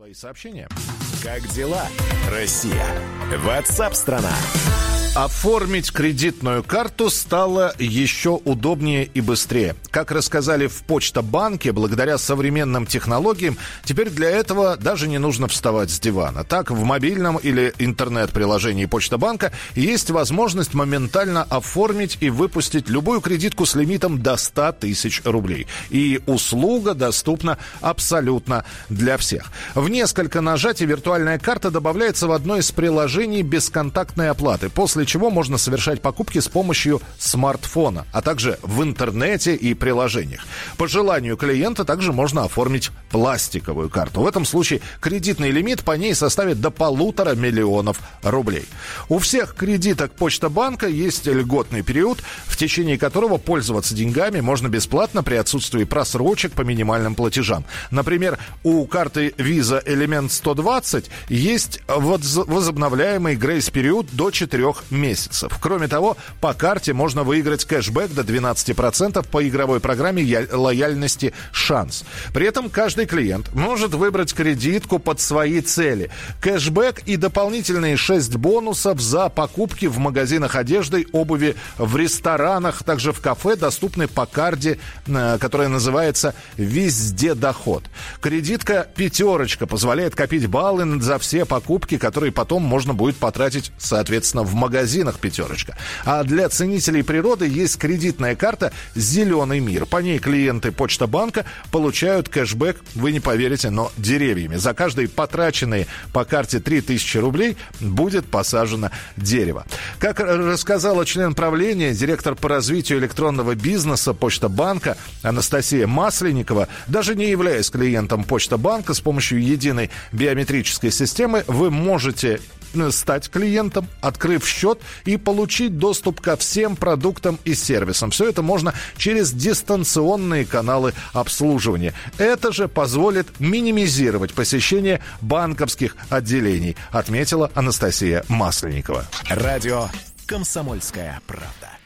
Свои сообщения. Как дела, Россия? Ватсап-страна! Оформить кредитную карту стало еще удобнее и быстрее. Как рассказали в Почта-банке, благодаря современным технологиям, теперь для этого даже не нужно вставать с дивана. Так, в мобильном или интернет-приложении Почта-банка есть возможность моментально оформить и выпустить любую кредитку с лимитом до 100 тысяч рублей. И услуга доступна абсолютно для всех. В несколько нажатий виртуальная карта добавляется в одно из приложений бесконтактной оплаты. После после чего можно совершать покупки с помощью смартфона, а также в интернете и приложениях. По желанию клиента также можно оформить пластиковую карту. В этом случае кредитный лимит по ней составит до полутора миллионов рублей. У всех кредиток Почта банка есть льготный период, в течение которого пользоваться деньгами можно бесплатно при отсутствии просрочек по минимальным платежам. Например, у карты Visa Element 120 есть возобновляемый грейс-период до 4 месяцев. Кроме того, по карте можно выиграть кэшбэк до 12% по игровой программе лояльности «Шанс». При этом каждый клиент может выбрать кредитку под свои цели. Кэшбэк и дополнительные 6 бонусов за покупки в магазинах одежды, обуви, в ресторанах, также в кафе доступны по карте, э, которая называется «Везде доход». Кредитка «Пятерочка» позволяет копить баллы за все покупки, которые потом можно будет потратить, соответственно, в магазине магазинах «Пятерочка». А для ценителей природы есть кредитная карта «Зеленый мир». По ней клиенты Почта банка получают кэшбэк, вы не поверите, но деревьями. За каждые потраченные по карте 3000 рублей будет посажено дерево. Как рассказала член правления, директор по развитию электронного бизнеса Почта банка Анастасия Масленникова, даже не являясь клиентом Почта банка, с помощью единой биометрической системы вы можете э, стать клиентом, открыв счет счет и получить доступ ко всем продуктам и сервисам. Все это можно через дистанционные каналы обслуживания. Это же позволит минимизировать посещение банковских отделений, отметила Анастасия Масленникова. Радио «Комсомольская правда».